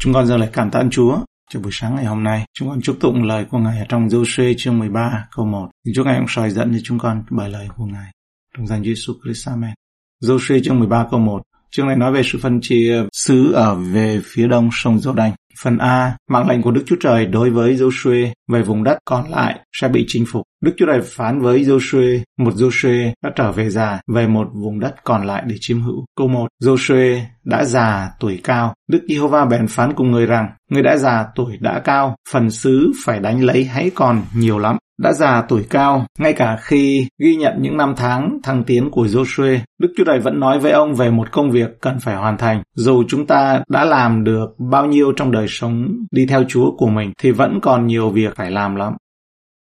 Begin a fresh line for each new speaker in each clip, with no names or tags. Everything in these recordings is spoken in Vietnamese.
Chúng con dâng lời cảm tạ Chúa cho buổi sáng ngày hôm nay. Chúng con chúc tụng lời của Ngài ở trong Joshua chương 13 câu 1. Xin Chúa Ngài cũng soi dẫn cho chúng con bài lời của Ngài. Trong danh Giêsu Christ Amen. Joshua chương 13 câu 1. Chương này nói về sự phân chia xứ ở về phía đông sông giô đanh Phần A, mạng lệnh của Đức Chúa Trời đối với Joshua về vùng đất còn lại sẽ bị chinh phục. Đức Chúa Trời phán với Joshua, một Joshua đã trở về già về một vùng đất còn lại để chiếm hữu. Câu 1, Joshua đã già tuổi cao. Đức Giê-hô-va bèn phán cùng người rằng, người đã già tuổi đã cao, phần xứ phải đánh lấy hãy còn nhiều lắm đã già tuổi cao, ngay cả khi ghi nhận những năm tháng thăng tiến của Joshua, Đức Chúa Trời vẫn nói với ông về một công việc cần phải hoàn thành. Dù chúng ta đã làm được bao nhiêu trong đời sống đi theo Chúa của mình, thì vẫn còn nhiều việc phải làm lắm.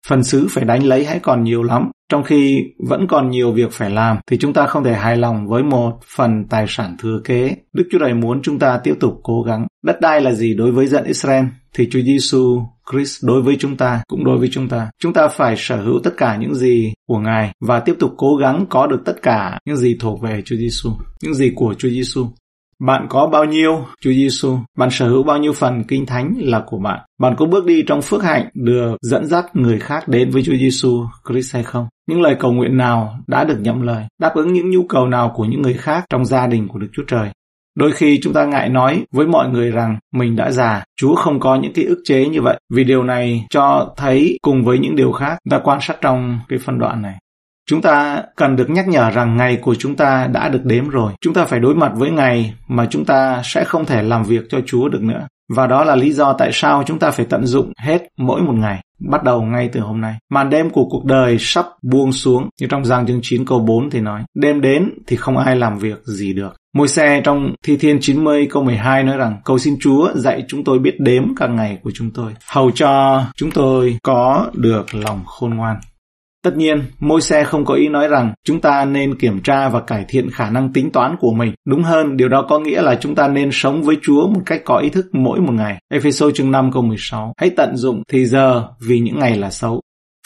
Phần xứ phải đánh lấy hãy còn nhiều lắm. Trong khi vẫn còn nhiều việc phải làm, thì chúng ta không thể hài lòng với một phần tài sản thừa kế. Đức Chúa Trời muốn chúng ta tiếp tục cố gắng. Đất đai là gì đối với dân Israel? Thì Chúa Giêsu Christ đối với chúng ta cũng đối với chúng ta. Chúng ta phải sở hữu tất cả những gì của Ngài và tiếp tục cố gắng có được tất cả những gì thuộc về Chúa Giêsu, những gì của Chúa Giêsu. Bạn có bao nhiêu, Chúa Giêsu? Bạn sở hữu bao nhiêu phần kinh thánh là của bạn? Bạn có bước đi trong phước hạnh được dẫn dắt người khác đến với Chúa Giêsu Christ hay không? Những lời cầu nguyện nào đã được nhậm lời? Đáp ứng những nhu cầu nào của những người khác trong gia đình của Đức Chúa Trời? Đôi khi chúng ta ngại nói với mọi người rằng mình đã già, Chúa không có những cái ức chế như vậy, vì điều này cho thấy cùng với những điều khác ta quan sát trong cái phân đoạn này. Chúng ta cần được nhắc nhở rằng ngày của chúng ta đã được đếm rồi. Chúng ta phải đối mặt với ngày mà chúng ta sẽ không thể làm việc cho Chúa được nữa. Và đó là lý do tại sao chúng ta phải tận dụng hết mỗi một ngày, bắt đầu ngay từ hôm nay. Màn đêm của cuộc đời sắp buông xuống, như trong Giang chương 9 câu 4 thì nói, đêm đến thì không ai làm việc gì được. Môi xe trong Thi Thiên 90 câu 12 nói rằng, cầu xin Chúa dạy chúng tôi biết đếm các ngày của chúng tôi, hầu cho chúng tôi có được lòng khôn ngoan. Tất nhiên, môi xe không có ý nói rằng chúng ta nên kiểm tra và cải thiện khả năng tính toán của mình. Đúng hơn, điều đó có nghĩa là chúng ta nên sống với Chúa một cách có ý thức mỗi một ngày. Ephesos chương 5 câu 16 Hãy tận dụng thì giờ vì những ngày là xấu.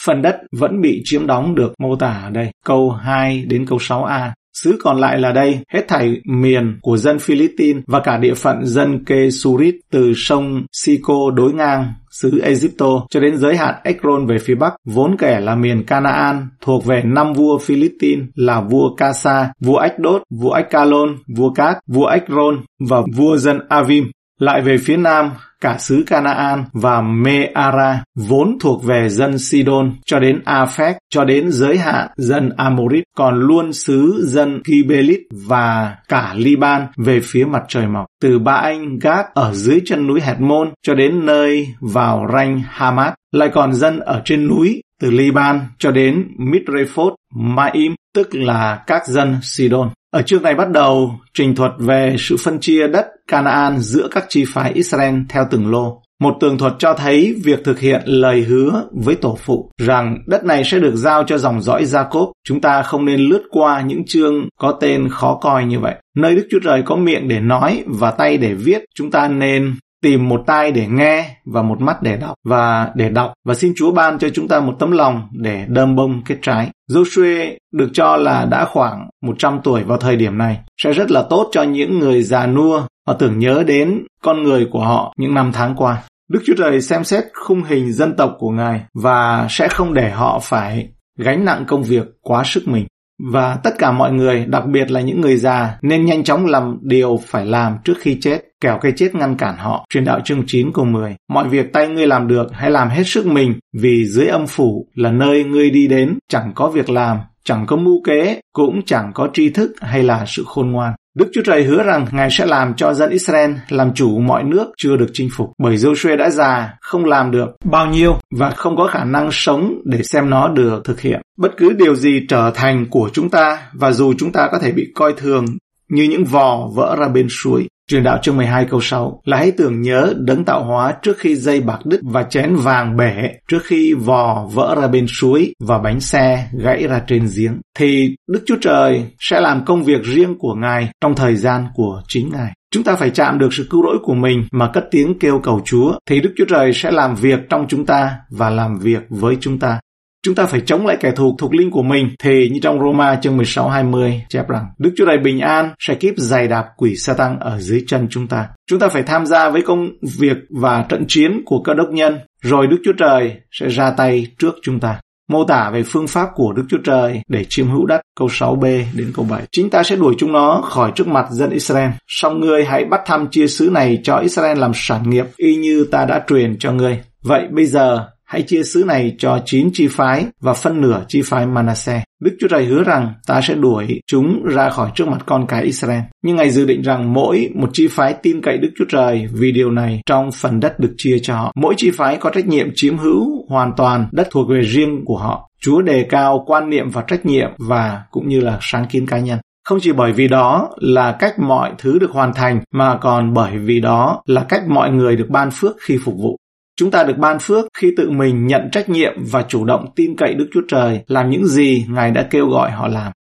Phần đất vẫn bị chiếm đóng được mô tả ở đây. Câu 2 đến câu 6a. Xứ còn lại là đây, hết thảy miền của dân Philippines và cả địa phận dân Kesurit từ sông Sico đối ngang xứ Egypto cho đến giới hạn Ekron về phía bắc, vốn kể là miền Canaan, thuộc về năm vua Philippines là vua Kasa, vua Ách-đốt, vua Ách-calon, vua Cát, vua Ekron và vua dân Avim. Lại về phía nam, cả xứ Canaan và Meara vốn thuộc về dân Sidon cho đến Aphek cho đến giới hạn dân Amorit còn luôn xứ dân Kibelit và cả Liban về phía mặt trời mọc. Từ Ba Anh Gác ở dưới chân núi Hethmon cho đến nơi vào ranh Hamat lại còn dân ở trên núi từ Liban cho đến Midrephot Maim tức là các dân Sidon ở chương này bắt đầu trình thuật về sự phân chia đất Canaan giữa các chi phái Israel theo từng lô. Một tường thuật cho thấy việc thực hiện lời hứa với tổ phụ rằng đất này sẽ được giao cho dòng dõi Jacob. Chúng ta không nên lướt qua những chương có tên khó coi như vậy. Nơi Đức Chúa Trời có miệng để nói và tay để viết, chúng ta nên tìm một tai để nghe và một mắt để đọc và để đọc và xin Chúa ban cho chúng ta một tấm lòng để đơm bông kết trái. Joshua được cho là đã khoảng 100 tuổi vào thời điểm này sẽ rất là tốt cho những người già nua họ tưởng nhớ đến con người của họ những năm tháng qua. Đức Chúa Trời xem xét khung hình dân tộc của Ngài và sẽ không để họ phải gánh nặng công việc quá sức mình. Và tất cả mọi người, đặc biệt là những người già, nên nhanh chóng làm điều phải làm trước khi chết, kẻo cái chết ngăn cản họ. Truyền đạo chương 9 câu 10. Mọi việc tay ngươi làm được, hãy làm hết sức mình, vì dưới âm phủ là nơi ngươi đi đến, chẳng có việc làm, chẳng có mưu kế, cũng chẳng có tri thức hay là sự khôn ngoan. Đức Chúa Trời hứa rằng Ngài sẽ làm cho dân Israel làm chủ mọi nước chưa được chinh phục. Bởi Joshua đã già, không làm được bao nhiêu và không có khả năng sống để xem nó được thực hiện. Bất cứ điều gì trở thành của chúng ta và dù chúng ta có thể bị coi thường như những vò vỡ ra bên suối, Truyền đạo chương 12 câu 6 là hãy tưởng nhớ đấng tạo hóa trước khi dây bạc đứt và chén vàng bể, trước khi vò vỡ ra bên suối và bánh xe gãy ra trên giếng. Thì Đức Chúa Trời sẽ làm công việc riêng của Ngài trong thời gian của chính Ngài. Chúng ta phải chạm được sự cứu rỗi của mình mà cất tiếng kêu cầu Chúa, thì Đức Chúa Trời sẽ làm việc trong chúng ta và làm việc với chúng ta. Chúng ta phải chống lại kẻ thù thuộc linh của mình thì như trong Roma chương 16 20 chép rằng, Đức Chúa Trời bình an, sẽ kiếp dày đạp quỷ sa tăng ở dưới chân chúng ta. Chúng ta phải tham gia với công việc và trận chiến của cơ đốc nhân, rồi Đức Chúa Trời sẽ ra tay trước chúng ta mô tả về phương pháp của Đức Chúa Trời để chiếm hữu đất, câu 6b đến câu 7. Chính ta sẽ đuổi chúng nó khỏi trước mặt dân Israel. Song ngươi hãy bắt thăm chia xứ này cho Israel làm sản nghiệp, y như ta đã truyền cho ngươi. Vậy bây giờ hãy chia xứ này cho chín chi phái và phân nửa chi phái Manasseh. Đức Chúa Trời hứa rằng ta sẽ đuổi chúng ra khỏi trước mặt con cái Israel. Nhưng Ngài dự định rằng mỗi một chi phái tin cậy Đức Chúa Trời vì điều này trong phần đất được chia cho họ. Mỗi chi phái có trách nhiệm chiếm hữu hoàn toàn đất thuộc về riêng của họ. Chúa đề cao quan niệm và trách nhiệm và cũng như là sáng kiến cá nhân. Không chỉ bởi vì đó là cách mọi thứ được hoàn thành, mà còn bởi vì đó là cách mọi người được ban phước khi phục vụ. Chúng ta được ban phước khi tự mình nhận trách nhiệm và chủ động tin cậy Đức Chúa Trời làm những gì Ngài đã kêu gọi họ làm.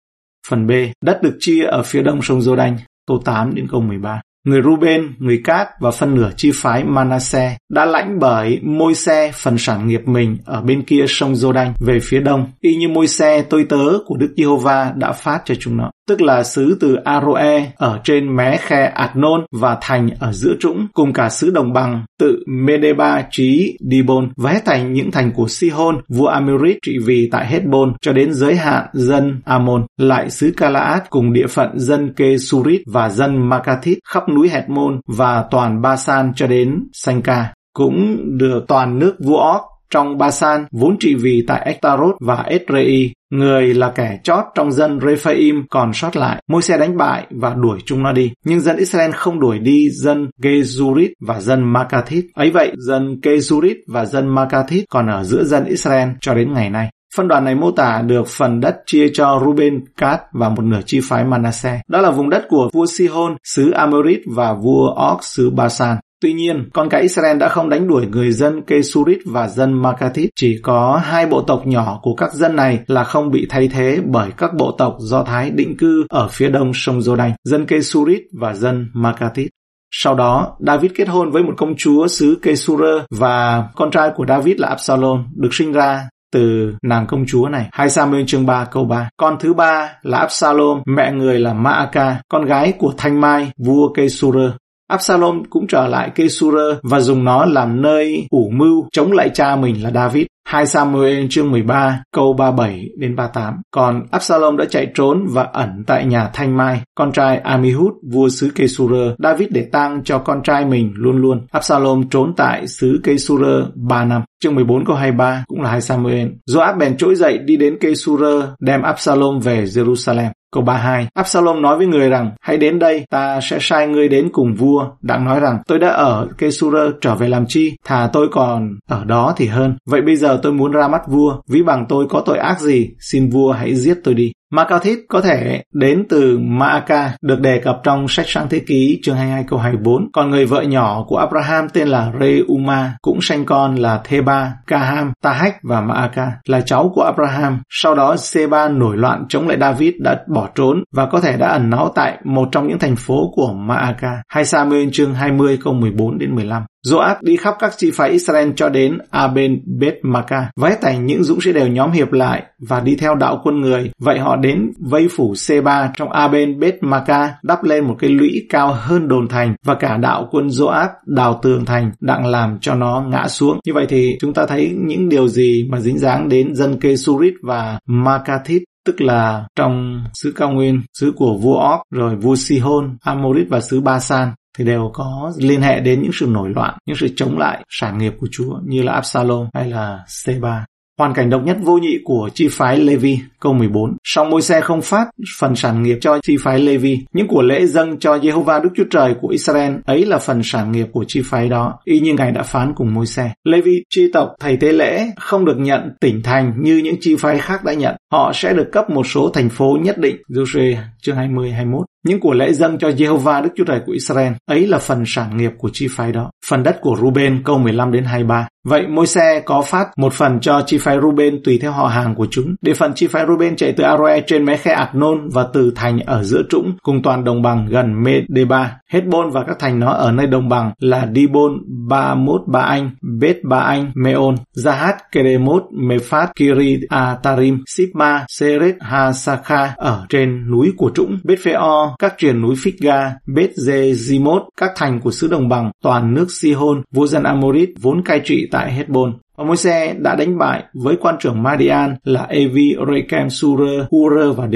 Phần B, đất được chia ở phía đông sông Giô-đanh, câu 8 đến câu 13. Người Ruben, người Cát và phân nửa chi phái Manasseh đã lãnh bởi môi xe phần sản nghiệp mình ở bên kia sông Giô-đanh về phía đông, y như môi xe tôi tớ của Đức Giê-hô-va đã phát cho chúng nó tức là xứ từ Aroe ở trên mé khe Adnon và thành ở giữa trũng, cùng cả xứ đồng bằng tự Medeba trí Dibon và hết thành những thành của Sihon, vua Amirit trị vì tại Hezbon cho đến giới hạn dân Amon, lại xứ Calaat cùng địa phận dân Kesurit và dân Makathit khắp núi Hezbon và toàn Basan cho đến Sanka cũng được toàn nước vua Orc trong Basan vốn trị vì tại Ektarot và Esrei, người là kẻ chót trong dân Rephaim còn sót lại. Môi xe đánh bại và đuổi chúng nó đi. Nhưng dân Israel không đuổi đi dân Gezurit và dân Makathit. Ấy vậy, dân Gezurit và dân Makathit còn ở giữa dân Israel cho đến ngày nay. Phân đoạn này mô tả được phần đất chia cho Ruben, Gad và một nửa chi phái Manasseh. Đó là vùng đất của vua Sihon, xứ Amorit và vua Og, xứ Basan. Tuy nhiên, con cái Israel đã không đánh đuổi người dân Kesurit và dân Makathit. Chỉ có hai bộ tộc nhỏ của các dân này là không bị thay thế bởi các bộ tộc Do Thái định cư ở phía đông sông Jordan, dân Kesurit và dân Makathit. Sau đó, David kết hôn với một công chúa xứ Kesura và con trai của David là Absalom được sinh ra từ nàng công chúa này. 2 Samuel chương 3 câu 3. Con thứ ba là Absalom, mẹ người là Maaka, con gái của Thanh Mai, vua Kesura. Absalom cũng trở lại cây Sura và dùng nó làm nơi ủ mưu chống lại cha mình là David. 2 Samuel chương 13 câu 37 đến 38. Còn Absalom đã chạy trốn và ẩn tại nhà Thanh Mai, con trai Amihud, vua xứ cây Sura. David để tang cho con trai mình luôn luôn. Absalom trốn tại xứ cây Sura 3 năm. Chương 14 câu 23 cũng là 2 Samuel. Joab bèn trỗi dậy đi đến cây Sura đem Absalom về Jerusalem. Câu 32, Absalom nói với người rằng, hãy đến đây, ta sẽ sai ngươi đến cùng vua. Đặng nói rằng, tôi đã ở Kesura trở về làm chi, thà tôi còn ở đó thì hơn. Vậy bây giờ tôi muốn ra mắt vua, ví bằng tôi có tội ác gì, xin vua hãy giết tôi đi. Makathit có thể đến từ Maaka được đề cập trong sách sáng thế ký chương 22 câu 24. Còn người vợ nhỏ của Abraham tên là Reuma cũng sanh con là Theba, Kaham, Tahach và Maaka là cháu của Abraham. Sau đó Seba nổi loạn chống lại David đã bỏ trốn và có thể đã ẩn náu tại một trong những thành phố của Maaka. 2 Samuel chương 20 câu 14 đến 15. Joab đi khắp các chi phái Israel cho đến Aben Bet Maka. Vái thành những dũng sĩ đều nhóm hiệp lại và đi theo đạo quân người. Vậy họ đến vây phủ C3 trong Aben Bet Maka đắp lên một cái lũy cao hơn đồn thành và cả đạo quân Joab đào tường thành đặng làm cho nó ngã xuống. Như vậy thì chúng ta thấy những điều gì mà dính dáng đến dân Kesurit và Makathit tức là trong xứ cao nguyên, xứ của vua Óc, rồi vua Sihon, Amorit và xứ Basan thì đều có liên hệ đến những sự nổi loạn, những sự chống lại sản nghiệp của Chúa như là Absalom hay là Seba. Hoàn cảnh độc nhất vô nhị của chi phái Levi, câu 14. Song môi xe không phát phần sản nghiệp cho chi phái Levi. Những của lễ dâng cho Jehovah Đức Chúa Trời của Israel ấy là phần sản nghiệp của chi phái đó, y như Ngài đã phán cùng môi xe. Levi chi tộc thầy tế lễ không được nhận tỉnh thành như những chi phái khác đã nhận. Họ sẽ được cấp một số thành phố nhất định. Joshua chương 20-21 những của lễ dâng cho Jehovah Đức Chúa Trời của Israel. Ấy là phần sản nghiệp của chi phái đó. Phần đất của Ruben câu 15 đến 23. Vậy môi xe có phát một phần cho chi phái Ruben tùy theo họ hàng của chúng. để phần chi phái Ruben chạy từ Aroe trên mé khe Adnon và từ thành ở giữa trũng cùng toàn đồng bằng gần Medeba. Hezbon và các thành nó ở nơi đồng bằng là Dibon, Ba Mốt Ba Anh, Beth Ba Anh, Meon, Zahat, Keremot, Mephat, Kiri, Atarim, Sipma, Seret, Hasakha ở trên núi của trũng, Bethpheo, các triền núi Phitga, Beth Zezimot, các thành của xứ đồng bằng, toàn nước Sihon, vua dân Amorit vốn cai trị tại Hezbon. Và Môi-se đã đánh bại với quan trưởng Madian là Evi, Rekem, Sure, Hur và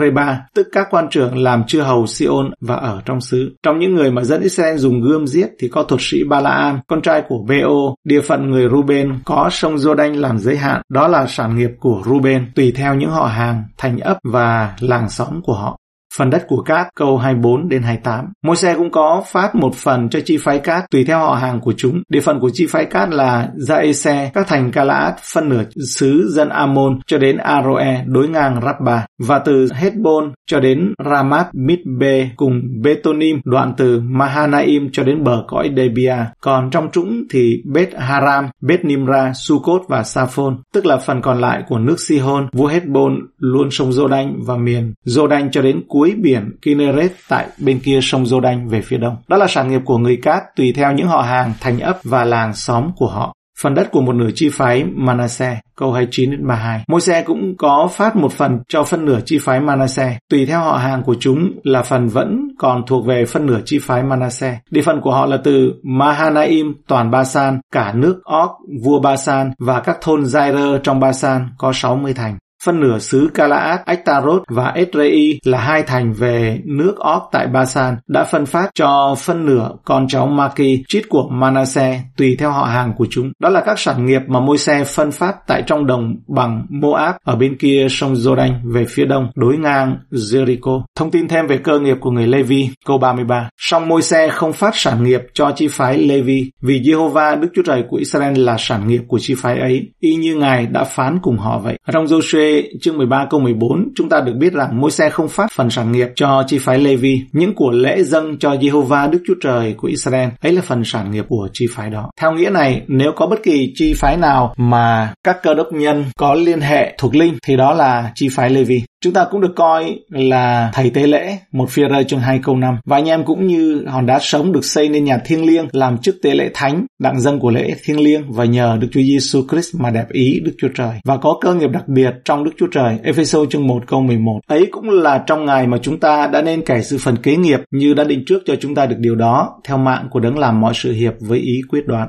Reba, tức các quan trưởng làm chư hầu Sion và ở trong xứ. Trong những người mà dân Israel dùng gươm giết thì có thuật sĩ Balaam, con trai của Beo, địa phận người Ruben có sông Jordan làm giới hạn. Đó là sản nghiệp của Ruben, tùy theo những họ hàng, thành ấp và làng xóm của họ phần đất của Cát câu 24 đến 28. Môi xe cũng có phát một phần cho chi phái Cát tùy theo họ hàng của chúng. Địa phận của chi phái Cát là Jaese, các thành Calaat, phân nửa xứ dân Amon cho đến Aroe đối ngang Rabba và từ Hezbon cho đến Ramat Mitbe cùng Betonim đoạn từ Mahanaim cho đến bờ cõi Debia. Còn trong trũng thì bet Haram, bet Nimra, Sukot và Saphon, tức là phần còn lại của nước Sihon, vua Hezbon luôn sông Jordan và miền Jordan cho đến cuối cuối biển Kinneret tại bên kia sông Jordan về phía đông. Đó là sản nghiệp của người Cát tùy theo những họ hàng, thành ấp và làng xóm của họ. Phần đất của một nửa chi phái Manasseh, câu 29 đến 32. Môi xe cũng có phát một phần cho phân nửa chi phái Manasseh. Tùy theo họ hàng của chúng là phần vẫn còn thuộc về phân nửa chi phái Manasseh. Địa phận của họ là từ Mahanaim, toàn Basan, cả nước Og, vua Basan và các thôn Zaire trong Basan có 60 thành. Phân nửa xứ Galaad, Ektarot và Edrei là hai thành về nước Óc tại Basan đã phân phát cho phân nửa con cháu Maki, chít của Manasseh tùy theo họ hàng của chúng. Đó là các sản nghiệp mà môi xe phân phát tại trong đồng bằng Moab ở bên kia sông Jordan về phía đông đối ngang Jericho. Thông tin thêm về cơ nghiệp của người Levi, câu 33. Song môi xe không phát sản nghiệp cho chi phái Levi vì Jehovah Đức Chúa Trời của Israel là sản nghiệp của chi phái ấy, y như Ngài đã phán cùng họ vậy. Trong Joshua chương 13 câu 14, chúng ta được biết rằng môi xe không phát phần sản nghiệp cho chi phái Levi, những của lễ dâng cho Jehovah Đức Chúa Trời của Israel, ấy là phần sản nghiệp của chi phái đó. Theo nghĩa này, nếu có bất kỳ chi phái nào mà các cơ đốc nhân có liên hệ thuộc linh thì đó là chi phái Levi. Chúng ta cũng được coi là thầy tế lễ, một phía rơi chương 2 câu 5. Và anh em cũng như hòn đá sống được xây nên nhà thiêng liêng, làm chức tế lễ thánh, đặng dân của lễ thiêng liêng và nhờ Đức Chúa Giêsu Christ mà đẹp ý Đức Chúa Trời. Và có cơ nghiệp đặc biệt trong Đức Chúa Trời. Ephesos chương 1 câu 11. Ấy cũng là trong ngày mà chúng ta đã nên kể sự phần kế nghiệp như đã định trước cho chúng ta được điều đó, theo mạng của đấng làm mọi sự hiệp với ý quyết đoán.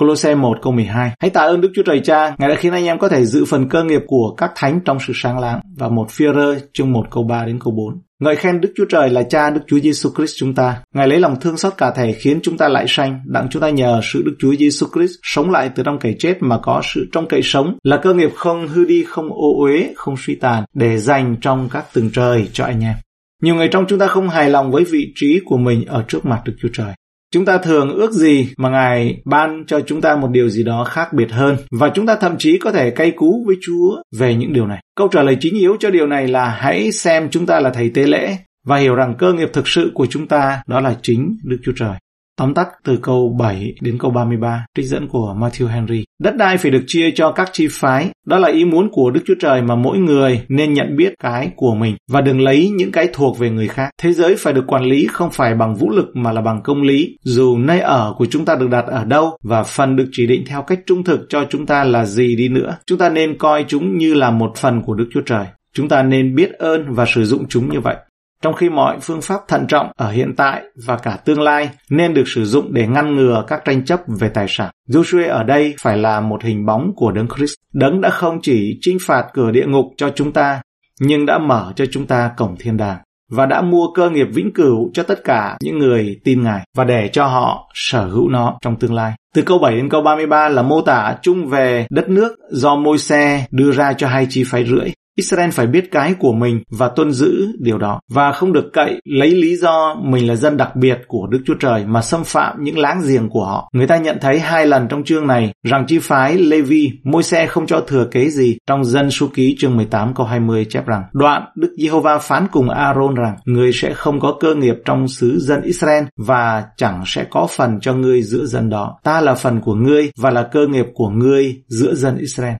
Colossae 1 câu 12 Hãy tạ ơn Đức Chúa Trời Cha, Ngài đã khiến anh em có thể giữ phần cơ nghiệp của các thánh trong sự sáng láng và một phi rơ chương 1 câu 3 đến câu 4. Ngợi khen Đức Chúa Trời là Cha Đức Chúa Giêsu Christ chúng ta. Ngài lấy lòng thương xót cả thể khiến chúng ta lại sanh, đặng chúng ta nhờ sự Đức Chúa Giêsu Christ sống lại từ trong cậy chết mà có sự trong cậy sống, là cơ nghiệp không hư đi, không ô uế, không suy tàn, để dành trong các tầng trời cho anh em. Nhiều người trong chúng ta không hài lòng với vị trí của mình ở trước mặt Đức Chúa Trời. Chúng ta thường ước gì mà Ngài ban cho chúng ta một điều gì đó khác biệt hơn và chúng ta thậm chí có thể cay cú với Chúa về những điều này. Câu trả lời chính yếu cho điều này là hãy xem chúng ta là thầy tế lễ và hiểu rằng cơ nghiệp thực sự của chúng ta đó là chính Đức Chúa Trời. Tóm tắt từ câu 7 đến câu 33, trích dẫn của Matthew Henry. Đất đai phải được chia cho các chi phái. Đó là ý muốn của Đức Chúa Trời mà mỗi người nên nhận biết cái của mình và đừng lấy những cái thuộc về người khác. Thế giới phải được quản lý không phải bằng vũ lực mà là bằng công lý. Dù nơi ở của chúng ta được đặt ở đâu và phần được chỉ định theo cách trung thực cho chúng ta là gì đi nữa, chúng ta nên coi chúng như là một phần của Đức Chúa Trời. Chúng ta nên biết ơn và sử dụng chúng như vậy trong khi mọi phương pháp thận trọng ở hiện tại và cả tương lai nên được sử dụng để ngăn ngừa các tranh chấp về tài sản. Joshua ở đây phải là một hình bóng của Đấng Christ. Đấng đã không chỉ chinh phạt cửa địa ngục cho chúng ta, nhưng đã mở cho chúng ta cổng thiên đàng và đã mua cơ nghiệp vĩnh cửu cho tất cả những người tin Ngài và để cho họ sở hữu nó trong tương lai. Từ câu 7 đến câu 33 là mô tả chung về đất nước do môi xe đưa ra cho hai chi phái rưỡi. Israel phải biết cái của mình và tuân giữ điều đó và không được cậy lấy lý do mình là dân đặc biệt của Đức Chúa Trời mà xâm phạm những láng giềng của họ. Người ta nhận thấy hai lần trong chương này rằng chi phái Levi, môi xe không cho thừa kế gì. Trong dân số ký chương 18 câu 20 chép rằng đoạn Đức Giê-hô-va phán cùng Aaron rằng người sẽ không có cơ nghiệp trong xứ dân Israel và chẳng sẽ có phần cho ngươi giữa dân đó. Ta là phần của ngươi và là cơ nghiệp của ngươi giữa dân Israel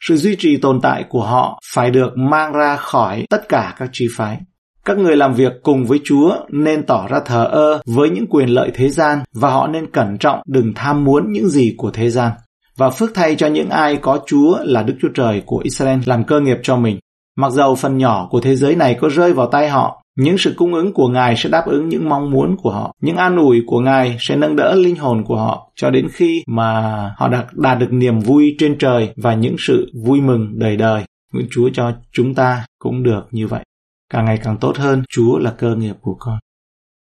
sự duy trì tồn tại của họ phải được mang ra khỏi tất cả các chi phái. Các người làm việc cùng với Chúa nên tỏ ra thờ ơ với những quyền lợi thế gian và họ nên cẩn trọng đừng tham muốn những gì của thế gian. Và phước thay cho những ai có Chúa là Đức Chúa Trời của Israel làm cơ nghiệp cho mình. Mặc dầu phần nhỏ của thế giới này có rơi vào tay họ, những sự cung ứng của Ngài sẽ đáp ứng những mong muốn của họ. Những an ủi của Ngài sẽ nâng đỡ linh hồn của họ cho đến khi mà họ đạt, đạt được niềm vui trên trời và những sự vui mừng đời đời. Nguyện Chúa cho chúng ta cũng được như vậy. Càng ngày càng tốt hơn, Chúa là cơ nghiệp của con.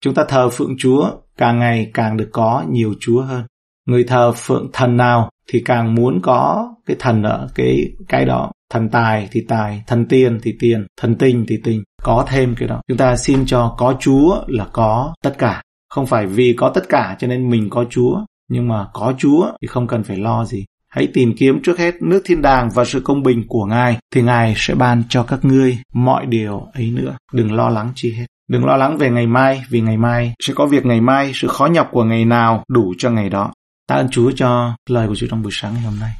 Chúng ta thờ phượng Chúa, càng ngày càng được có nhiều Chúa hơn. Người thờ phượng thần nào thì càng muốn có cái thần ở cái cái đó thần tài thì tài thần tiền thì tiền thần tinh thì tinh có thêm cái đó. Chúng ta xin cho có chúa là có tất cả. Không phải vì có tất cả cho nên mình có chúa, nhưng mà có chúa thì không cần phải lo gì. Hãy tìm kiếm trước hết nước thiên đàng và sự công bình của ngài, thì ngài sẽ ban cho các ngươi mọi điều ấy nữa. Đừng lo lắng chi hết. Đừng lo lắng về ngày mai, vì ngày mai sẽ có việc, ngày mai sự khó nhọc của ngày nào đủ cho ngày đó. Tạ ơn chúa cho lời của chúa trong buổi sáng ngày hôm nay.